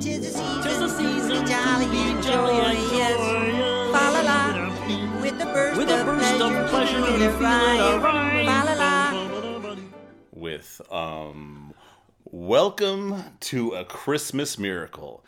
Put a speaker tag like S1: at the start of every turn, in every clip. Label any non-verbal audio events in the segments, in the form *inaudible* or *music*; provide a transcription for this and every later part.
S1: Tis the season,
S2: Tis the season
S1: jolly
S2: to be jolly and
S1: joyous.
S2: joyous.
S1: Fa la la, with the burst,
S2: With a
S1: of,
S2: burst
S1: pleasure,
S2: of pleasure,
S1: we
S2: we
S1: feel
S2: feel
S1: it
S2: it.
S1: Fa la la.
S3: with um welcome to a christmas miracle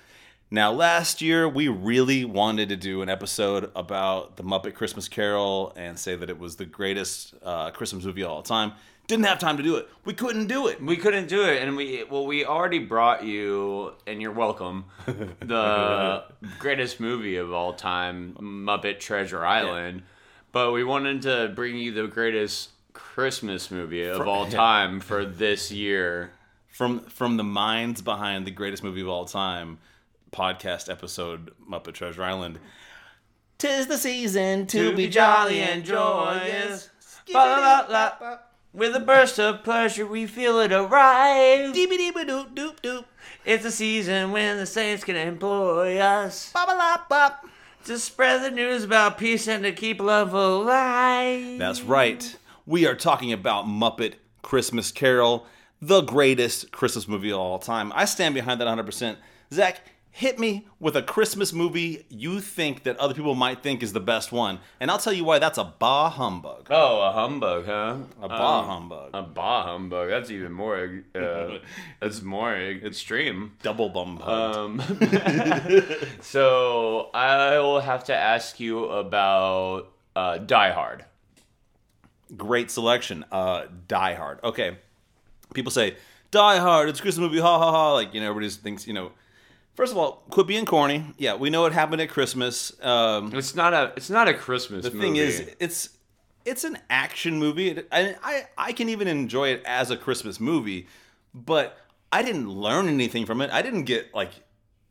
S3: now last year we really wanted to do an episode about the muppet christmas carol and say that it was the greatest uh, christmas movie of all time didn't have time to do it. We couldn't do it.
S4: We couldn't do it, and we well, we already brought you, and you're welcome. *laughs* The greatest movie of all time, Muppet Treasure Island, but we wanted to bring you the greatest Christmas movie of all time for this year.
S3: from from the minds behind the greatest movie of all time podcast episode muppet treasure island. Tis the season to, be jolly and joyous.
S4: Ba-la-la-la. With a burst of pleasure, we feel it arrive.
S3: Dee-ba-dee-ba-doop, doop, doop.
S4: It's a season when the saints can employ us
S3: Ba-ba-la-bop.
S4: to spread the news about peace and to keep love alive.
S3: That's right. We are talking about Muppet Christmas Carol, the greatest Christmas movie of all time. I stand behind that 100%. Zach, hit me with a Christmas movie you think that other people might think is the best one, and I'll tell you why that's a bah humbug.
S4: Oh, a humbug, huh?
S3: A bah
S4: Um,
S3: humbug.
S4: A bah humbug. That's even more. Uh, *laughs* that's more extreme.
S3: Double bum hugged.
S4: Um, *laughs* so I will have to ask you about uh, Die Hard.
S3: Great selection. Uh, Die Hard. Okay. People say, Die Hard, it's a Christmas movie, ha ha ha. Like, you know, everybody just thinks, you know, first of all, quit being corny. Yeah, we know it happened at Christmas. Um,
S4: It's not a. It's not a Christmas. Movie.
S3: The thing is, it's it's an action movie. I I can even enjoy it as a Christmas movie, but I didn't learn anything from it. I didn't get like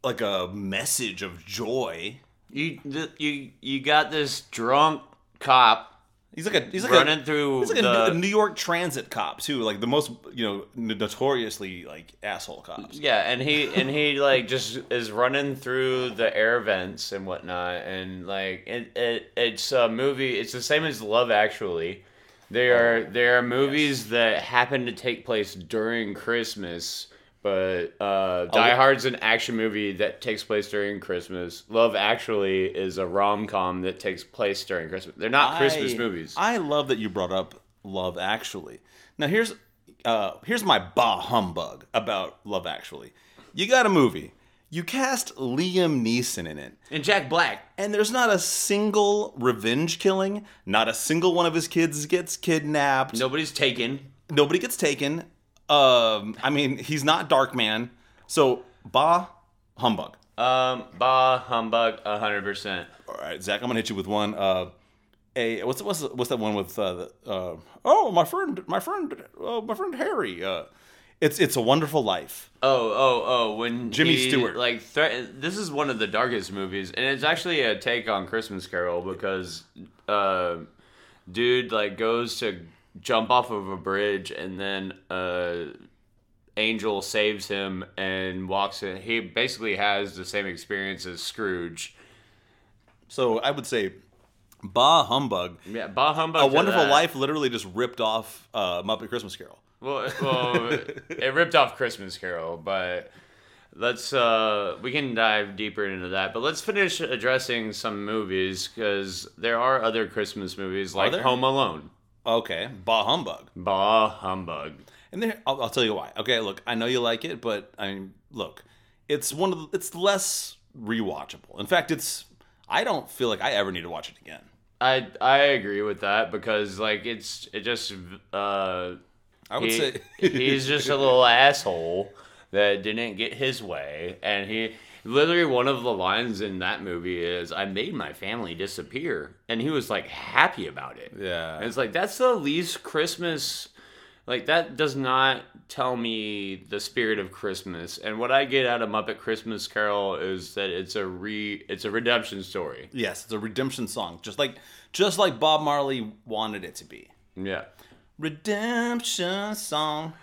S3: like a message of joy.
S4: you you you got this drunk cop
S3: He's like a he's like
S4: running
S3: a,
S4: through
S3: He's like
S4: the.
S3: a, New York Transit cop too, like the most you know notoriously like asshole cops.
S4: Yeah, and he and he like just is running through the air vents and whatnot, and like it, it it's a movie. It's the same as Love Actually. They are oh, there are movies that happen to take place during Christmas, but uh, Die Hard's an action movie that takes place during Christmas. Love Actually is a rom com that takes place during Christmas. They're not Christmas movies.
S3: I love that you brought up Love Actually. Now here's uh, here's my bah humbug about Love Actually. You got a movie. You cast Liam Neeson in it,
S4: and Jack Black.
S3: and there's not a single revenge killing. Not a single one of his kids gets kidnapped.
S4: Nobody's taken.
S3: Nobody gets taken. Um, I mean, he's not Darkman, So bah humbug.
S4: Um, bah humbug, hundred percent.
S3: All right, Zach, I'm gonna hit you with one. Uh, a what's what's what's that one with uh, the, uh oh my friend my friend uh, my friend Harry. Uh, it's it's a wonderful life.
S4: Oh, oh, oh! When
S3: Jimmy
S4: he,
S3: Stewart.
S4: like threat. This is one of the darkest movies, and it's actually a take on Christmas Carol because, uh, dude like goes to jump off of a bridge, and then uh, Angel saves him and walks in. He basically has the same experience as Scrooge.
S3: So I would say, bah humbug.
S4: Yeah, bah humbug.
S3: A Wonderful
S4: that.
S3: Life literally just ripped off uh, Muppet Christmas Carol.
S4: Well, well, *laughs* it ripped off Christmas Carol, but let's uh we can dive deeper into that. But let's finish addressing some movies because there are other Christmas movies like? Home Alone.
S3: Okay, bah humbug.
S4: Bah humbug.
S3: And there, I'll, I'll tell you why. Okay, look, I know you like it, but I mean, look, it's one of the, it's less rewatchable. In fact, it's I don't feel like I ever need to watch it again.
S4: I I agree with that because like it's it just uh
S3: I would
S4: he-
S3: say
S4: he's just a little *laughs* asshole that didn't get his way and he literally one of the lines in that movie is i made my family disappear and he was like happy about it
S3: Yeah.
S4: And it's like that's the least christmas like that does not tell me the spirit of christmas and what i get out of muppet christmas carol is that it's a re it's a redemption story
S3: Yes, it's a redemption song, just like just like Bob Marley wanted it to be.
S4: yeah
S3: Redemption song.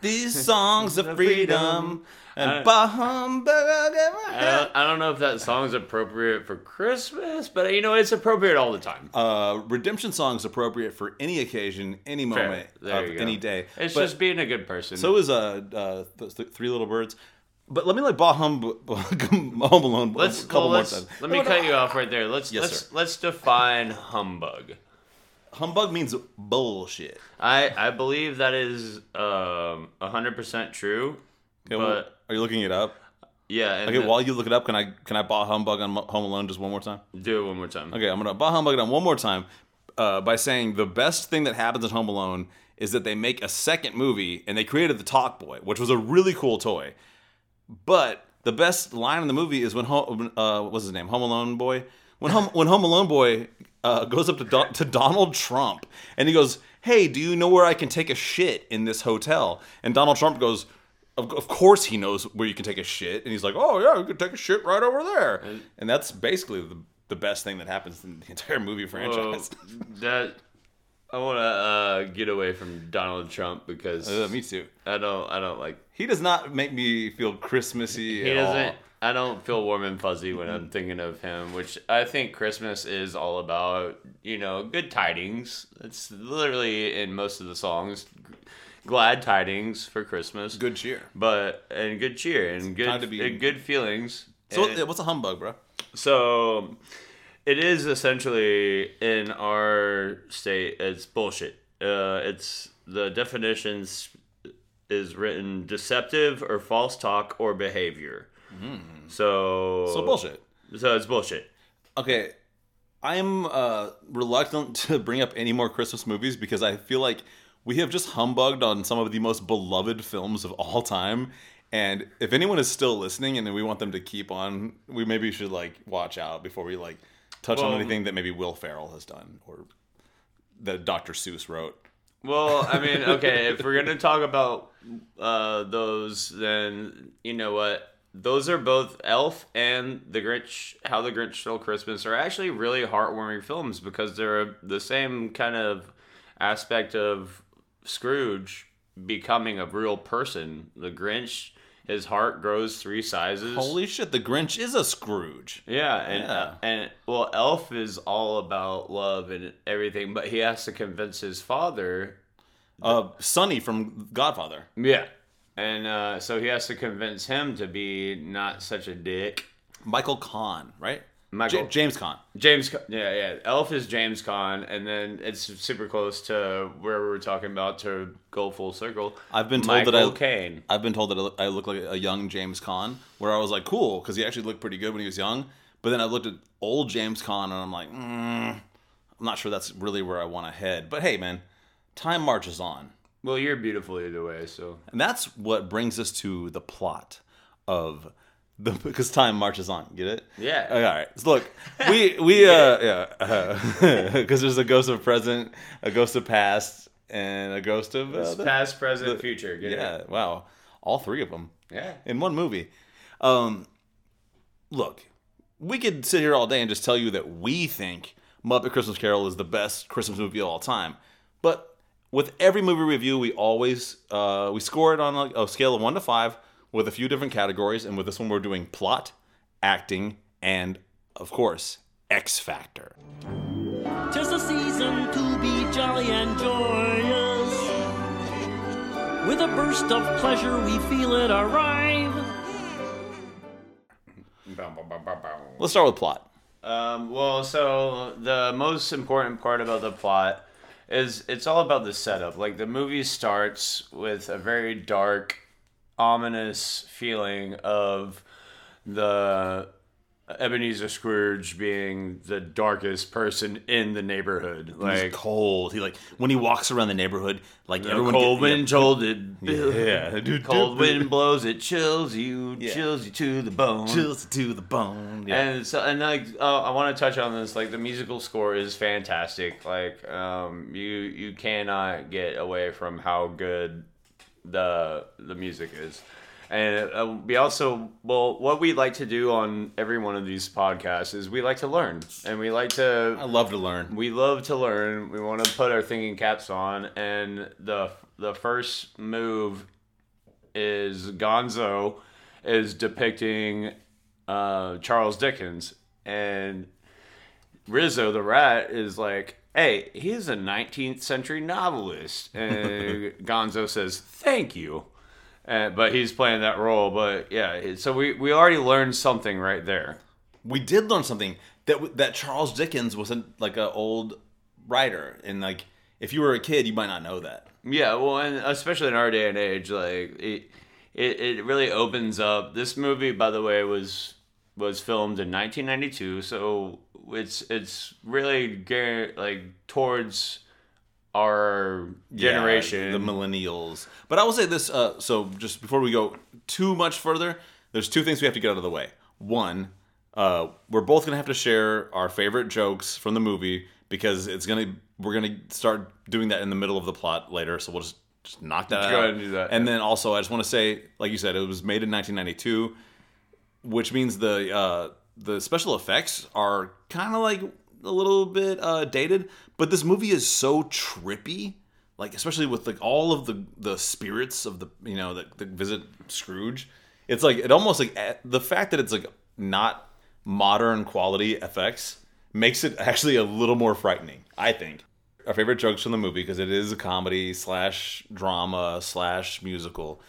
S3: These songs of *laughs* freedom and
S4: I-
S3: humbug.
S4: I don't, I don't know if that song's appropriate for Christmas, but you know it's appropriate all the time.
S3: Uh, redemption songs appropriate for any occasion, any moment of any day.
S4: It's
S3: But
S4: just being a good person.
S3: so is uh, uh th- th- Three Little Birds. But let me like bah hum *laughs* Home Alone
S4: Let's
S3: a couple
S4: well, let's,
S3: more times.
S4: let me cut you off right there. Let's
S3: Yes,
S4: let's
S3: sir.
S4: let's define humbug.
S3: Humbug means bullshit.
S4: I I believe that is um hundred percent true.
S3: Okay, well,
S4: But
S3: are you looking it up?
S4: yeah,
S3: Okay, while you look it up, can I can I bah humbug on Home Alone just one more time?
S4: do it one more time.
S3: Okay, I'm gonna bah humbug it on one more time uh, by saying the best thing that happens in Home Alone is that they make a second movie and they created the Talk Boy, which was a really cool toy. But the best line in the movie is when Home, uh, what's his name, Home Alone Boy, when Home when Home Alone Boy uh, goes up to Don, to Donald Trump and he goes, "Hey, do you know where I can take a shit in this hotel?" And Donald Trump goes. Of, of course he knows where you can take a shit, and he's like, "Oh yeah, you can take a shit right over there," and that's basically the, the best thing that happens in the entire movie franchise. *laughs*
S4: that I want to uh, get away from Donald Trump because
S3: Uh, me too.
S4: I don't I don't like
S3: He does not make me feel Christmassy.
S4: he doesn't.
S3: all.
S4: I don't feel warm and fuzzy when I'm thinking of him, which I think Christmas is all about. You know, good tidings. It's literally in most of the songs, glad tidings for Christmas.
S3: Good cheer.
S4: but and good cheer and good
S3: time to be-
S4: and good feelings.
S3: So
S4: And-
S3: what's a humbug, bro?
S4: So it is essentially in our state it's bullshit. Uh, it's the definitions is written deceptive or false talk or behavior. So
S3: So bullshit.
S4: So it's bullshit.
S3: Okay, I'm uh, reluctant *laughs* to bring up any more Christmas movies because I feel like we have just humbugged on some of the most beloved films of all time. And if anyone is still listening and we want them to keep on, we maybe should like watch out before we like touch on anything that maybe Will Ferrell has done or that Dr. Seuss wrote.
S4: Well, I mean, *laughs* okay, if we're gonna talk about uh, those, then you know what? Those are both Elf and The Grinch. How the Grinch Stole Christmas are actually really heartwarming films because they're the same kind of aspect of Scrooge becoming a real person. The Grinch, his heart grows three sizes.
S3: Holy shit, the Grinch is a Scrooge.
S4: Yeah, and
S3: Yeah.
S4: and well, Elf is all about love and everything, but he has to convince his father
S3: Uh, Sonny from Godfather.
S4: Yeah. And uh, so he has to convince him to be not such a dick.
S3: Michael Kahn, right?
S4: Michael-
S3: J- James Caan.
S4: James, yeah, yeah. Elf is James Caan, and then it's super close to where we were talking about to go full circle.
S3: I've been told
S4: Michael
S3: that I
S4: Caine.
S3: I've been told that I look- I look like a young James Caan, where I was like, cool, because he actually looked pretty good when he was young. But then I looked at old James Caan, and I'm like, mm, I'm not sure that's really where I want to head. But hey, man, time marches on,
S4: Well, you're beautiful either way, so
S3: and that's what brings us to the plot of the *laughs* because time marches on. Get it?
S4: Yeah.
S3: Okay, all right. So look, *laughs* we we uh yeah *laughs* because there's a ghost of present, a ghost of past, and a ghost of uh, the-
S4: past, present, future. Get
S3: yeah.
S4: it?
S3: Wow, all three of them.
S4: Yeah.
S3: in one movie. Um, look, we could sit here all day and just tell you that we think Muppet Christmas Carol is the best Christmas movie of all time, but with every movie review, we always uh, we score it on a, a scale of one to five with a few different categories, and with this one, we're doing plot, acting, and of course, X Factor.
S1: Tis the season to be jolly and joyous. With a burst of pleasure, we feel it arrive.
S3: Let's start with plot.
S4: Um, well, so the most important part about the plot is it's all about the setup. Like the movie starts with a very dark, ominous feeling of the Ebenezer Scrooge being the darkest person in the neighborhood.
S3: He's
S4: Like
S3: cold. He like when he walks around the neighborhood, like
S4: the
S3: everyone.
S4: cold wind told it. *laughs*
S3: Yeah, *laughs* dude.
S4: Cold wind blows, it chills you,
S3: Yeah.
S4: chills you to the bone.
S3: chills you to the bone. Yeah.
S4: And so, and like, uh, I want to touch on this. Like, the musical score is fantastic. Like, um, you you cannot get away from how good the the music is. And uh, we also, well, what we like to do on every one of these podcasts is we like to learn, and we like to
S3: I love to learn.
S4: we love to learn. We want to put our thinking caps on, and the the first move is Gonzo is depicting uh, Charles Dickens, and Rizzo the rat is like, "Hey, he's a 19th century novelist," and *laughs* Gonzo says, "Thank you." Uh, but he's playing that role. But yeah, so we we already learned something right there.
S3: we did learn something that that Charles Dickens wasn't like an old writer, and like if you were a kid, you might not know that.
S4: Yeah, well, and especially in our day and age, like it, it, it really opens up. This movie, by the way, was was filmed in 1992, so it's it's really geared like towards our generation.
S3: Yeah, the millennials. But I will say this. Uh, so just before we go too much further, there's two things we have to get out of the way. One, uh, we're both gonna have to share our favorite jokes from the movie because it's gonna we're gonna start doing that in the middle of the plot later. So we'll just just knock that
S4: Go
S3: out.
S4: ahead and do that,
S3: And then also, I just want to say, like you said, it was made in 1992, which means the uh, the special effects are kind of like a little bit uh, dated. But this movie is so trippy, like especially with like all of the the spirits of the you know that, visit Scrooge. It's like it almost like eh, the fact that it's like not modern quality effects makes it *laughs* actually a little more frightening. I think our favorite jokes from the movie because it is a comedy slash drama slash musical.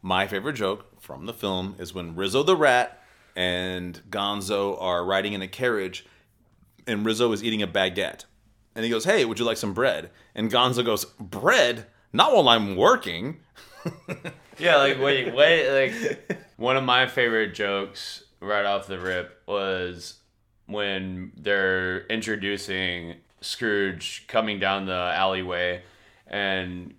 S3: My favorite joke from the film is when Rizzo the Rat and Gonzo are riding in a carriage, and Rizzo is eating a baguette, and he goes, "Hey, would you like some bread?" And Gonzo goes, "Bread? Not while I'm working." *laughs*
S4: Yeah, like wait, wait, like one of my favorite jokes right off the rip was when they're introducing Scrooge coming down the alleyway and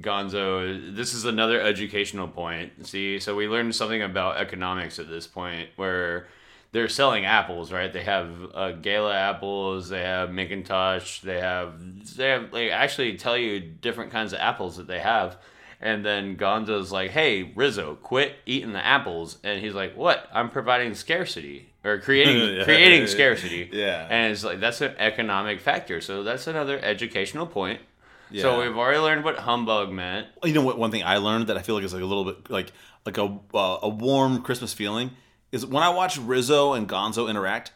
S4: Gonzo, this is another educational point. See, so we learned something about economics at this point where they're selling apples, right? They have uh, Gala apples, they have McIntosh, they have they have they actually tell you different kinds of apples that they have. And then Gonzo's like, "Hey, Rizzo, quit eating the apples." And he's like, "What? I'm providing scarcity or creating *laughs*
S3: Yeah.
S4: creating scarcity." *laughs*
S3: Yeah.
S4: And it's like that's an economic factor. So that's another educational point.
S3: Yeah.
S4: So we've already learned what humbug meant.
S3: You know what? One thing I learned that I feel like is like a little bit like like a uh, a warm Christmas feeling is when I watch Rizzo and Gonzo interact.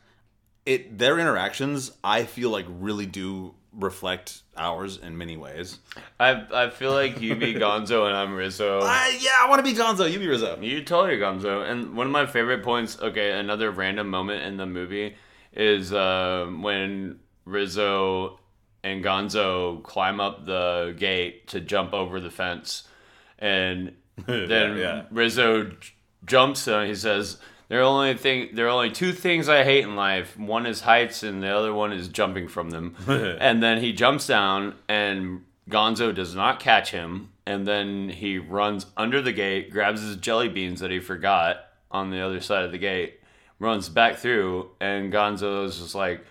S3: It their interactions I feel like really do reflect ours in many ways.
S4: I I feel like you be Gonzo and I'm Rizzo. *laughs*
S3: I, yeah, I want to be Gonzo. You be Rizzo.
S4: You totally Gonzo. And one of my favorite points, okay, another random moment in the movie is uh, when Rizzo and Gonzo climb up the gate to jump over the fence. And *laughs* then
S3: yeah.
S4: Rizzo j- jumps and he says, there are only thing there are only two things I hate in life. One is heights and the other one is jumping from them. *laughs* and then he jumps down and Gonzo does not catch him and then he runs under the gate, grabs his jelly beans that he forgot on the other side of the gate, runs back through and Gonzo is just like,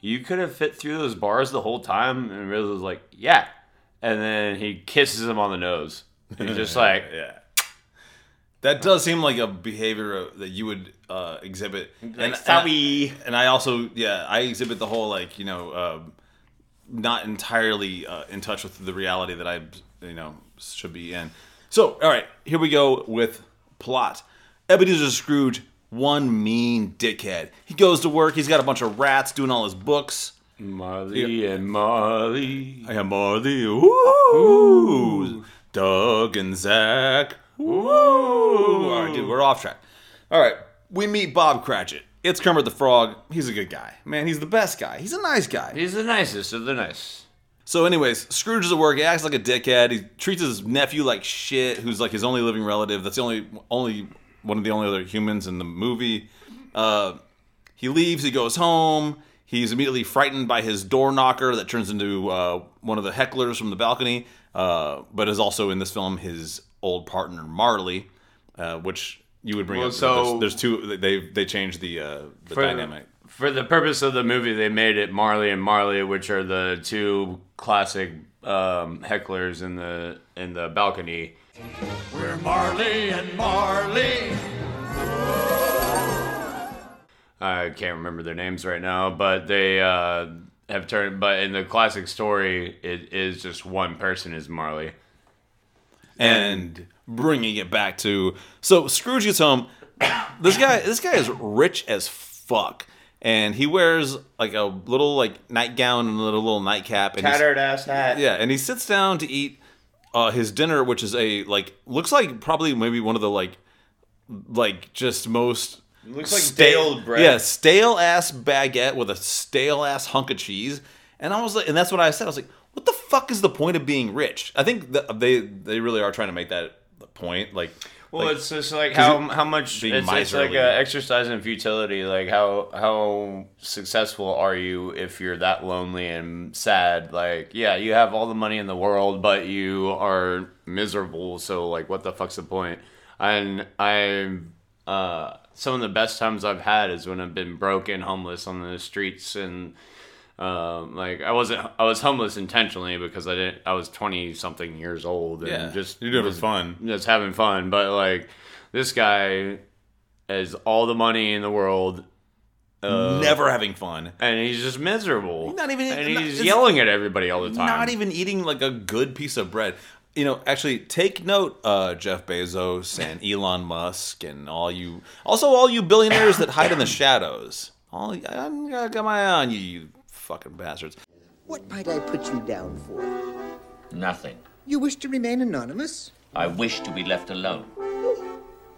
S4: "You could have fit through those bars the whole time." And Rizzo's like, "Yeah." And then he kisses him on the nose. He's just *laughs* like,
S3: yeah. That does seem like a behavior that you would uh, exhibit. and,
S4: sorry.
S3: and I also, yeah, I exhibit the whole like you know, uh, not entirely uh, in touch with the reality that I, you know, should be in. So, all right, here we go with plot. Ebenezer Scrooge, one mean dickhead. He goes to work. He's got a bunch of rats doing all his books.
S4: Marley and Marley.
S3: I am Marley. Ooh. Doug and Zach. Ooh. All right, dude, we're off track. All right, we meet Bob Cratchit. It's Kermit the Frog. He's a good guy. Man, he's the best guy. He's a nice guy.
S4: He's the nicest of the nice.
S3: So, anyways, Scrooge is at work. He acts like a dickhead. He treats his nephew like shit, who's like his only living relative. That's the only, only one of the only other humans in the movie. Uh, he leaves. He goes home. He's immediately frightened by his door knocker that turns into uh, one of the hecklers from the balcony, uh, but is also in this film his old partner Marley, uh, which you would bring
S4: Well,
S3: up.
S4: so-
S3: there's, there's two. They they changed the uh, the
S4: For,
S3: dynamic.
S4: for the purpose of the movie, they made it Marley and Marley, which are the two classic um, hecklers in the in the balcony.
S2: We're Marley and Marley.
S4: I can't remember their names right now, but they uh, have turned. But in the classic story, it is just one person is Marley.
S3: And bringing it back to so Scrooge gets home. This guy, this guy is rich as fuck, and he wears like a little like nightgown and a little, little nightcap. And tattered
S4: ass hat.
S3: yeah, and he sits down to eat uh, his dinner, which is a like looks like probably maybe one of the like like just most
S4: looks like
S3: stale
S4: bread.
S3: Yeah, stale ass baguette with a stale ass hunk of cheese. And I was like, and that's what I said. I was like, what the fuck is the point of being rich? I think they they really are trying to make that the point. Like,
S4: Well,
S3: like,
S4: it's just like how how much it's, it's like
S3: miserly.
S4: a exercise in futility. Like how how successful are you if you're that lonely and sad? Like yeah, you have all the money in the world, but you are miserable. So like, what the fuck's the point? And I uh, some of the best times I've had is when I've been broken, homeless on the streets and. Um, like I wasn't, I was homeless intentionally because I didn't. I was twenty something years old and
S3: Yeah,
S4: just
S3: you're doing it
S4: was
S3: fun.
S4: just having fun. But like this guy has all the money in the world,
S3: never having fun.
S4: and he's just miserable.
S3: Not even-
S4: and
S3: not-
S4: he's yelling at everybody all the time.
S3: Not even eating like a good piece of bread. You know, actually, take note, uh, Jeff Bezos and *laughs* Elon Musk, and all you, also all you billionaires that hide in the shadows. All I'm got my eye on you, you fucking bastards.
S5: What might I put you down for?
S6: Nothing.
S5: You wish to remain anonymous?
S6: I wish to be left alone.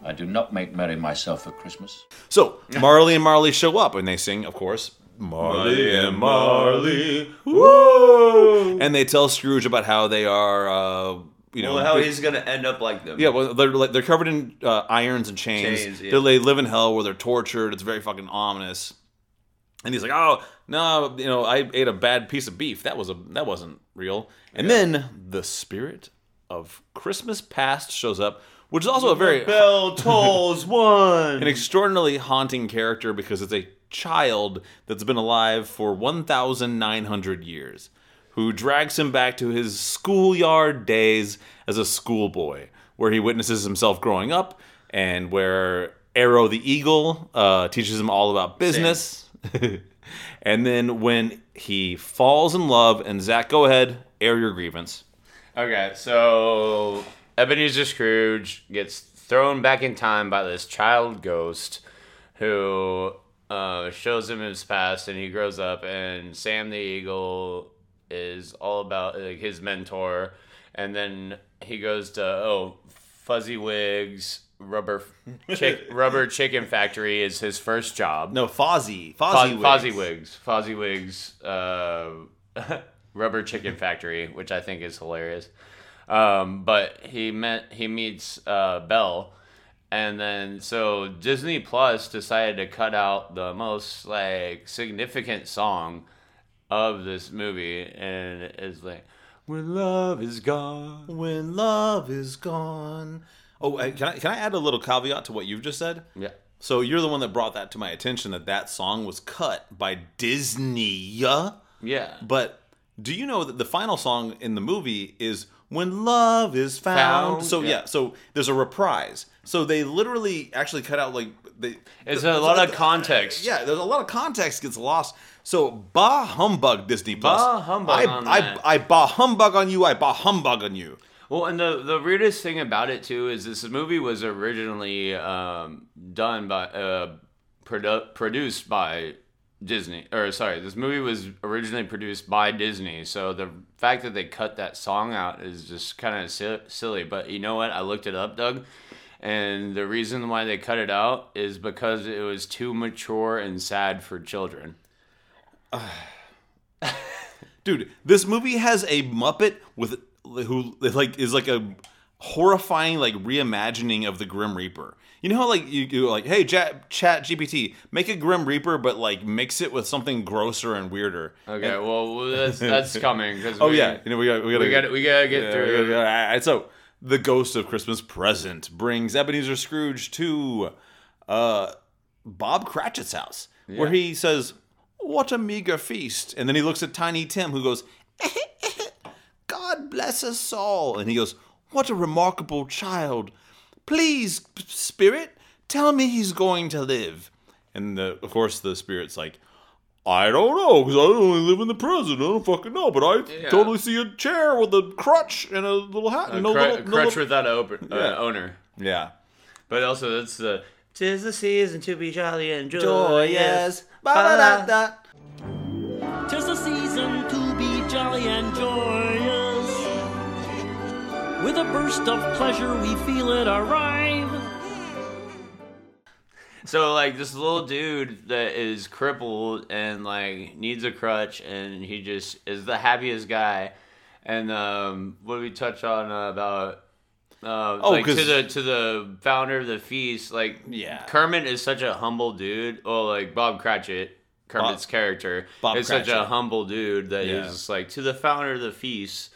S6: I do not make merry myself at Christmas.
S3: So Marley and Marley show up, and they sing, of course, Marley and Marley, woo! And they tell Scrooge about how they are, uh, you know,
S4: well, how he's gonna end up like them.
S3: Yeah, well, they're like they're covered in uh, irons and chains.
S4: Chains, yeah.
S3: They- They live in hell where they're tortured. It's very fucking ominous. And he's like, "Oh no, you know, I ate a bad piece of beef. That was a that wasn't real." And then the spirit of Christmas past shows up, which is also a very
S4: Bell *laughs* tolls one.
S3: an extraordinarily haunting character because it's a child that's been alive for 1,900 years who drags him back to his schoolyard days as a schoolboy, where he witnesses himself growing up and where Arrow the Eagle uh, teaches him all about business. *laughs* and then when he falls in love, and Zach, go ahead, air your grievance.
S4: Okay, so Ebenezer Scrooge gets thrown back in time by this child ghost who uh, shows him his past, and he grows up, and Sam the Eagle is all about like, his mentor, and then he goes to oh Fuzzy Wigs Rubber *laughs* chick, Rubber Chicken Factory is his first job.
S3: No, Fozzie.
S4: Fo-
S3: Fozzie.
S4: Fozzie Wigs. Fozzie Wigs. Uh, *laughs* Rubber Chicken Factory, which I think is hilarious. Um, but he met he meets uh, Belle, and then so Disney Plus decided to cut out the most like significant song of this movie, and it's like "When Love Is Gone."
S3: When love is gone. Oh, can I, can I add a little caveat to what you've just said?
S4: Yeah.
S3: So you're the one that brought that to my attention that that song was cut by Disney. Yeah.
S4: Yeah.
S3: But do you know that the final song in the movie is "When Love Is Found"?
S4: Found,
S3: so yeah.
S4: yeah.
S3: so there's a reprise. So they literally actually cut out like they.
S4: It's a lot of context.
S3: Yeah, there's a lot of context gets lost. So bah humbug Disney Plus.
S4: Bah humbug
S3: I,
S4: on
S3: I,
S4: that.
S3: I bah humbug on you. I bah humbug on you.
S4: Well, and the the weirdest thing about it too is this movie was originally um, done by uh, produ- produced by Disney, or sorry, this movie was originally produced by Disney. So the fact that they cut that song out is just kind of si- silly. But you know what? I looked it up, Doug, and the reason why they cut it out is because it was too mature and sad for children. *sighs*
S3: Dude, this movie has a Muppet with who like is like a horrifying like reimagining of the Grim Reaper. You know how like you do like, hey, chat, ChatGPT, make a Grim Reaper, but like mix it with something grosser and weirder.
S4: Okay, well that's that's *laughs* coming because
S3: Oh yeah, you know we got we got
S4: we got we gotta get
S3: Yeah,
S4: through.
S3: yeah, yeah. All right, so the ghost of Christmas present brings Ebenezer Scrooge to uh, Bob Cratchit's house, where he says, "What a meager feast!" And then he looks at Tiny Tim, who goes, "God bless us all," and he goes, "What a remarkable child! Please, spirit, tell me he's going to live." And the, of course, the spirit's like. I don't know because I only live in the present. I don't fucking know, but I
S4: Yeah.
S3: totally see a chair with a crutch and a little hat.
S4: A
S3: and no
S4: cru-
S3: little,
S4: a crutch
S3: little-
S4: without an open, uh, owner.
S3: yeah.
S4: But also, that's the tis the season to be jolly and joyous.
S3: Joyous. Ba-da-da-da.
S1: With a burst of pleasure, we feel it arrive.
S4: So like this little dude that is crippled and like needs a crutch and he just is the happiest guy. And um, what did we touch on uh, about? Uh,
S3: Oh,
S4: like to
S3: 'cause-
S4: the to the founder of the feast, like
S3: Yeah.
S4: Kermit is such a humble dude. Well, like Bob Cratchit, Kermit's character,
S3: Bob
S4: is such a humble dude that
S3: Yeah.
S4: is like to the founder of the feast.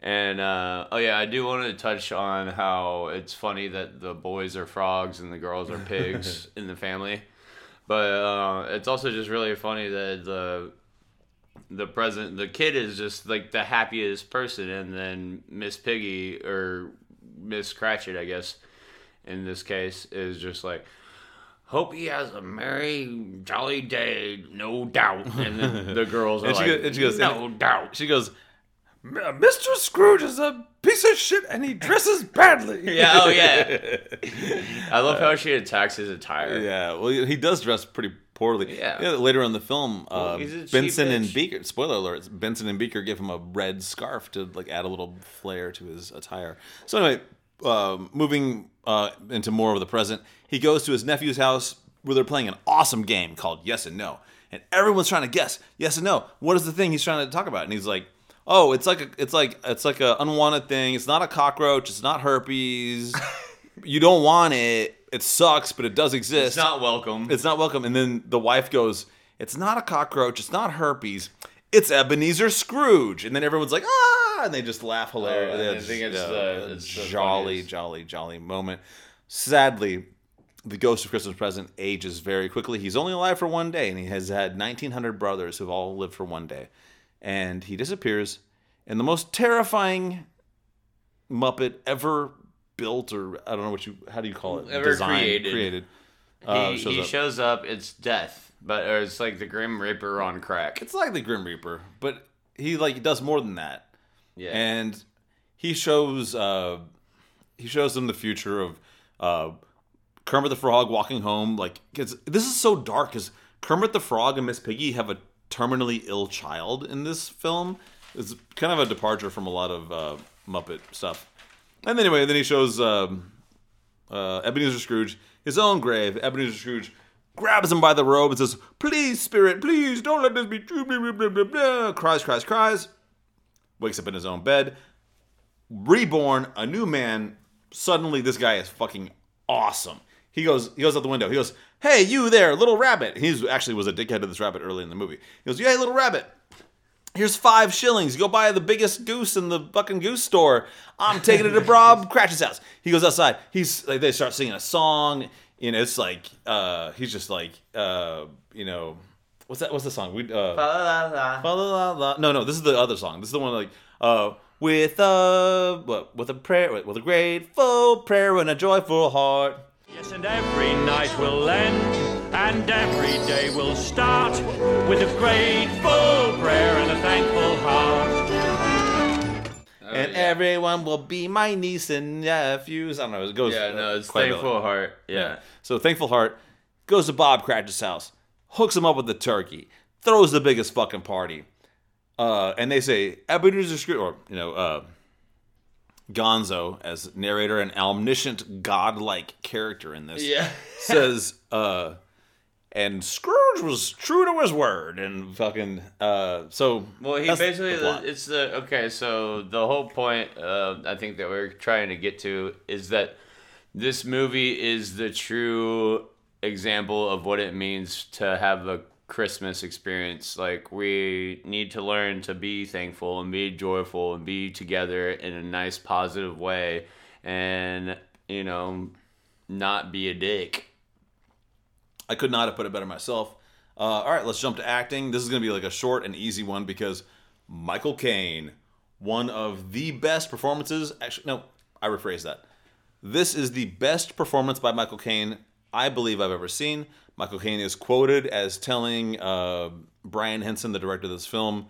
S4: And uh, oh yeah, I do want to touch on how it's funny that the boys are frogs and the girls are pigs *laughs* in the family, but uh, it's also just really funny that the the present the kid is just like the happiest person, and then Miss Piggy or Miss Cratchit, I guess, in this case, is just like. Hope he has a merry, jolly day, no doubt. And then the girls *laughs* are
S3: And
S4: like,
S3: go- and goes,
S4: no doubt.
S3: She goes, Mr. Scrooge is a piece of shit and he dresses badly. *laughs*
S4: Yeah, oh yeah. *laughs* I love how she attacks his attire.
S3: Yeah, well, he does dress pretty poorly.
S4: Yeah.
S3: later in the film, uh,
S4: he's a cheap
S3: Bunsen and
S4: bitch.
S3: Beaker. Spoiler alert: Bunsen and Beaker give him a red scarf to like add a little flair to his attire. So anyway, um, moving uh, into more of the present, he goes to his nephew's house where they're playing an awesome game called Yes and No, and everyone's trying to guess yes and no. What is the thing he's trying to talk about? And he's like. Oh, it's like a, it's like it's like a unwanted thing. It's not a cockroach. It's not herpes. *laughs* you don't want it. It sucks, but it does exist.
S4: It's not welcome.
S3: It's not welcome. And then the wife goes, It's not a cockroach. It's not herpes. It's Ebenezer Scrooge. And then everyone's like, Ah! And they just laugh hilarious.
S4: Oh, I think it's
S3: uh,
S4: the-
S3: a
S4: it's
S3: jolly,
S4: funniest.
S3: jolly, jolly moment. Sadly, the ghost of Christmas present ages very quickly. He's only alive for one day, and he has had 1,900 brothers who've all lived for one day. And he disappears And the most terrifying Muppet ever built, or I don't know what you, how do you call it?
S4: Ever
S3: Designed,
S4: created.
S3: created.
S4: he
S3: uh,
S4: he
S3: shows
S4: shows,
S3: up.
S4: up. It's death, but or it's like the Grim Reaper on crack.
S3: It's like the Grim Reaper, but he like does more than that.
S4: Yeah.
S3: And he shows uh he shows them the future of uh Kermit the Frog walking home like cuz this is so dark cuz Kermit the Frog and Miss Piggy have a terminally ill child in this film. It's kind of a departure from a lot of uh Muppet stuff. And anyway, then he shows um uh, Ebenezer Scrooge his own grave. Ebenezer Scrooge grabs him by the robe and says, "Please, spirit, please, don't let this be true." Blah, blah, blah, blah. Cries, cries, cries. Wakes up in his own bed. Reborn, a new man. Suddenly, this guy is fucking awesome. He goes, he goes out the window. He goes, "Hey, you there, little rabbit." He actually was a dickhead to this rabbit early in the movie. He goes, "Hey, little rabbit." Here's five shillings. You go buy the biggest goose in the fucking goose store. I'm taking it to Bob *laughs* Cratchit's house. He goes outside. He's like, they start singing a song. You know, it's like, uh, he's just like, uh, you know, what's that? What's the song? We, uh, fa la la la. No, no, this is the other song. This is the one like, uh, with a what? With a prayer, with a grateful prayer and a joyful heart.
S1: Yes, and every night will end, and every day will start with a grateful prayer and a thankful heart.
S3: and everyone will be my niece and nephews. I don't know. It goes.
S4: yeah, no, it's
S3: quite a bit.
S4: thankful heart. Yeah.
S3: So thankful heart goes to Bob Cratchit's house, hooks him up with the turkey, throws the biggest fucking party. Uh, and they say Ebenezer Scrooge, or you know, uh, Gonzo as narrator, an omniscient, godlike character in this,
S4: Yeah. *laughs*
S3: says, uh, and Scrooge was true to his word, and fucking, uh, so
S4: Well, he
S3: that's the
S4: basically it's the okay. So the whole point uh, I think that we're trying to get to is that this movie is the true example of what it means to have a Christmas experience. Like we need to learn to be thankful and be joyful and be together in a nice, positive way, and you know, not be a dick.
S3: I could not have put it better myself. Uh, all right, let's jump to acting. This is going to be like a short and easy one because Michael Caine, one of the best performances. Actually, no, I rephrase that. This is the best performance by Michael Caine I believe I've ever seen. Michael Caine is quoted as telling uh, Brian Henson, the director of this film,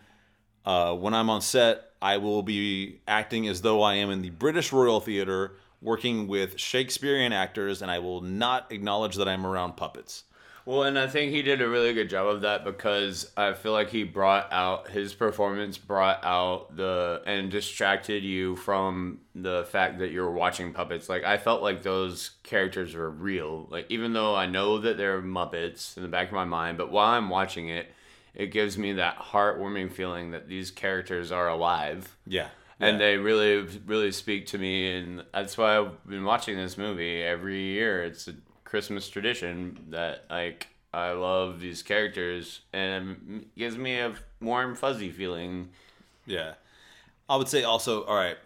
S3: uh, when I'm on set, I will be acting as though I am in the British Royal Theatre working with Shakespearean actors, and I will not acknowledge that I'm around puppets.
S4: Well, and I think he did a really good job of that because I feel like he brought out his performance, brought out the and distracted you from the fact that you're watching puppets. Like I felt like those characters were real. Like even though I know that they're Muppets in the back of my mind, but while I'm watching it, it gives me that heartwarming feeling that these characters are alive
S3: Yeah.
S4: and
S3: Yeah.
S4: they really really speak to me and that's why i've been watching this movie every year it's a christmas tradition that like i love these characters and it gives me a warm fuzzy feeling
S3: Yeah. I would say also, all right,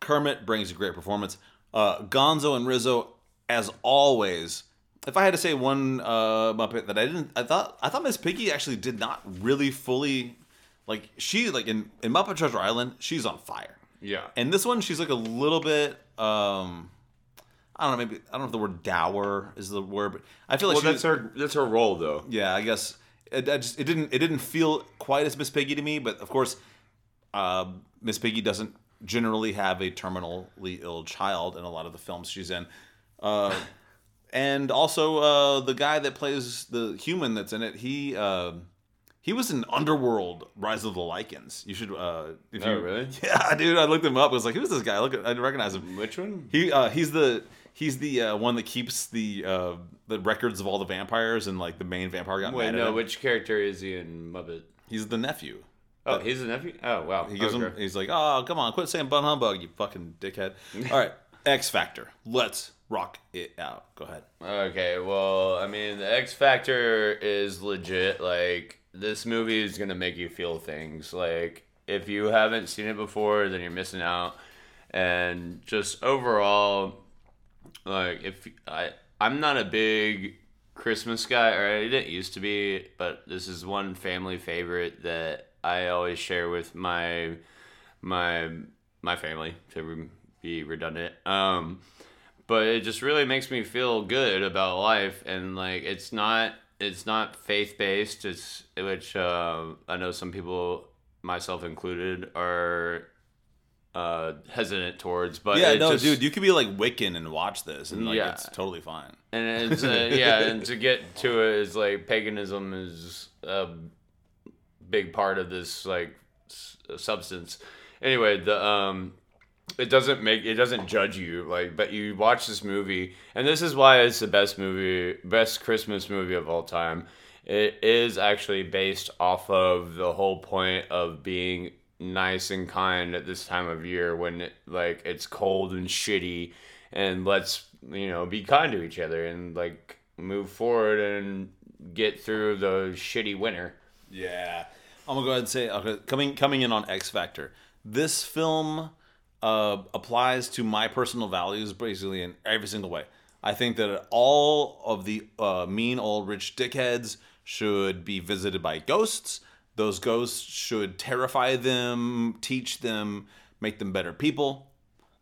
S3: Kermit brings a great performance. Uh, Gonzo and Rizzo, as always. If I had to say one uh, Muppet that I didn't, I thought I thought Miss Piggy actually did not really fully, like she like in in Muppet Treasure Island, she's on fire.
S4: yeah
S3: And this one, she's like a little bit, um, I don't know, maybe I don't know if the word dour is the word, but I feel like
S4: well
S3: she,
S4: that's her that's her role though
S3: yeah, I guess it, I just, it didn't it didn't feel quite as Miss Piggy to me, but of course, uh, Miss Piggy doesn't generally have a terminally ill child in a lot of the films she's in, uh, and also uh, the guy that plays the human that's in it, he. Uh, he was in Underworld: Rise of the Lycans. You should, uh, if
S4: Oh,
S3: you
S4: really? *laughs*
S3: yeah, dude. I looked him up. I was like, "Who's this guy?" Look, I didn't recognize him.
S4: which one
S3: He uh, he's the he's the uh, one that keeps the uh, the records of all the vampires and like the main vampire got
S4: wait
S3: mad at
S4: no
S3: him.
S4: which character is he in muppet
S3: He's the nephew.
S4: oh he's a nephew oh wow
S3: He gives him.
S4: Okay.
S3: He's like, "Oh, come on, quit saying bun humbug, you fucking dickhead." *laughs* All right, X Factor. Let's rock it out. Go ahead.
S4: Okay, well, I mean, the X Factor is legit. Like, this movie is gonna make you feel things. Like, if you haven't seen it before, then you're missing out. And just overall, like, if I, I'm not a big Christmas guy, or I didn't used to be, but this is one family favorite that I always share with my, my, my family to be redundant. Um, but it just really makes me feel good about life and like it's not it's not faith based it's which uh, i know some people myself included are uh, hesitant towards but
S3: yeah, no,
S4: just-
S3: dude, you could be like Wiccan and watch this, and like
S4: Yeah.
S3: it's totally fine.
S4: and it's uh, *laughs* yeah and to get to it is like paganism is a big part of this like s- substance anyway the um it doesn't make it doesn't judge you like but you watch this movie and this is why it's the best movie best christmas movie of all time it is actually based off of the whole point of being nice and kind at this time of year when it, like it's cold and shitty and let's you know be kind to each other and like move forward and get through the shitty winter
S3: Yeah, I'm gonna go ahead and say okay, coming coming in on X Factor. This film uh, applies to my personal values basically in every single way. I think that all of the uh, mean old rich dickheads should be visited by ghosts. Those ghosts should terrify them, teach them, make them better people.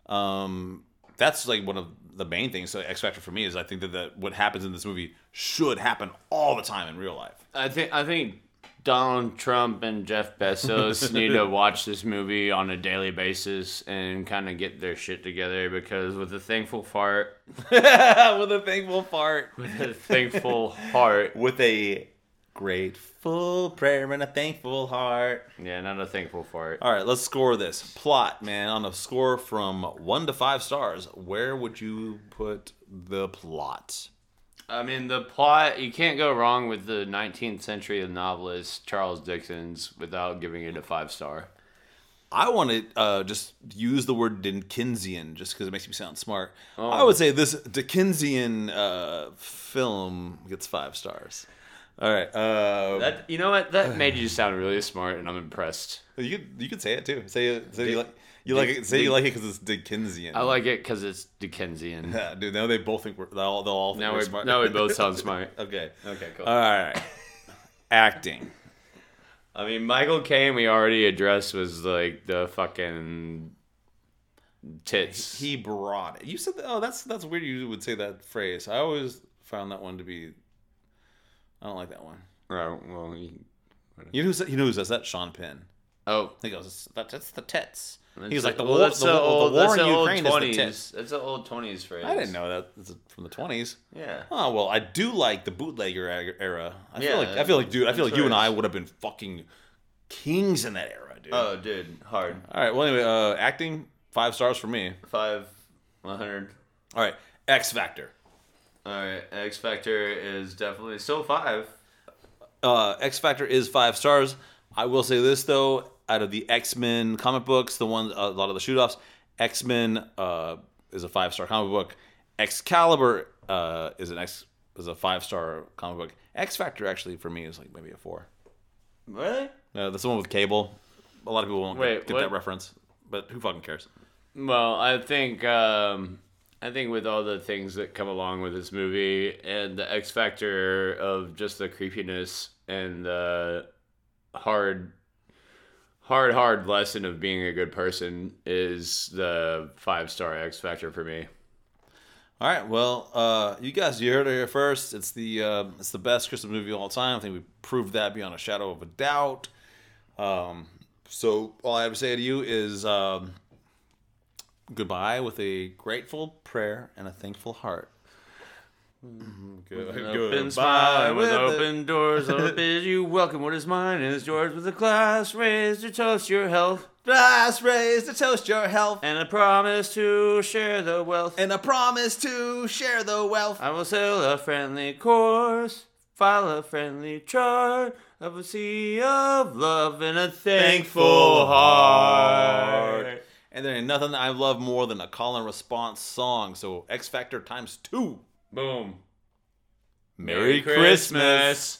S3: Um, that's like one of the main things. So X Factor for me is I think that, that what happens in this movie should happen all the time in real life.
S4: I think I think Donald Trump and Jeff Bezos *laughs* need to watch this movie on a daily basis and kind of get their shit together because with a thankful fart, *laughs*
S3: with a thankful fart.
S4: with a thankful heart,
S3: With a grateful prayer and a thankful heart.
S4: yeah, not a thankful fart.
S3: All right, let's score this. Plot, man, on a score from one to five stars, where would you put the plot?
S4: I mean, the plot you can't go wrong with the 19th century novelist Charles Dickens without giving it a five star.
S3: I want to uh, just use the word Dickensian just because it makes me sound smart.
S4: Oh.
S3: I would say this Dickensian uh, film gets five stars. All right. Uh,
S4: That you know what that made you sound really smart, and I'm impressed.
S3: you could you could say it too. Say. Say you like you like it. Say you like it because it's Dickensian.
S4: I like it because it's Dickensian.
S3: Yeah, *laughs* dude. Now they both think we're they'll all, they'll all think
S4: now
S3: we're
S4: we
S3: smart.
S4: now we both *laughs* sound smart.
S3: okay.
S4: Okay, cool.
S3: All right. Acting.
S4: I mean, Michael Caine we already addressed was like the fucking tits.
S3: He brought it. You said, that, oh, that's that's weird. You would say that phrase. I always found that one to be. I don't like that one.
S4: Right. well, he,
S3: You know who you know who says that? Sean Penn.
S4: oh,
S3: He goes, "That's that's the tits." He's like the
S4: well,
S3: war, the,
S4: the old,
S3: the war
S4: that's
S3: in
S4: the old
S3: is the tip.
S4: 20s. That's an old 20s phrase.
S3: I didn't know that. It's from the twenties.
S4: Yeah.
S3: Oh well, I do like the bootlegger era. I feel
S4: Yeah,
S3: like I feel like, dude, I feel like you and I would have been fucking kings in that era, dude.
S4: Oh, dude, hard.
S3: All right. Well, anyway, uh, acting five stars for me.
S4: Five, 100.
S3: All right, X Factor.
S4: All right, X Factor is definitely still five.
S3: Uh, X Factor is five stars. I will say this though, out of the X Men comic books, the one a lot of the shoot offs, X Men uh, is a five star comic book. Excalibur uh, is an X is a five star comic book. X Factor actually for me is like maybe a four.
S4: Really?
S3: Uh, that's the one with Cable. A lot of people won't
S4: Wait,
S3: get, get that reference, but who fucking cares?
S4: Well, I think um, I think with all the things that come along with this movie and the X factor of just the creepiness and the hard, hard, hard lesson of being a good person is the five star X factor for me.
S3: All right, well, uh, you guys, you heard it here first. It's the uh, it's the best Christmas movie of all time. I think we proved that beyond a shadow of a doubt. Um, so all I have to say to you is um, goodbye with a grateful prayer and a thankful heart. Mm-hmm. Good,
S4: Open smile with open doors, I'll bid *laughs* you welcome. What is mine is yours with a glass raised to toast your health
S3: glass raised to toast your health
S4: and a promise to share the wealth.
S3: and a promise to share the wealth.
S4: I will sail a friendly course, file a friendly chart of a sea of love and a thankful heart.
S3: And there ain't nothing I love more than a call and response song. So X Factor times two.
S4: Boom.
S3: Merry, Christmas.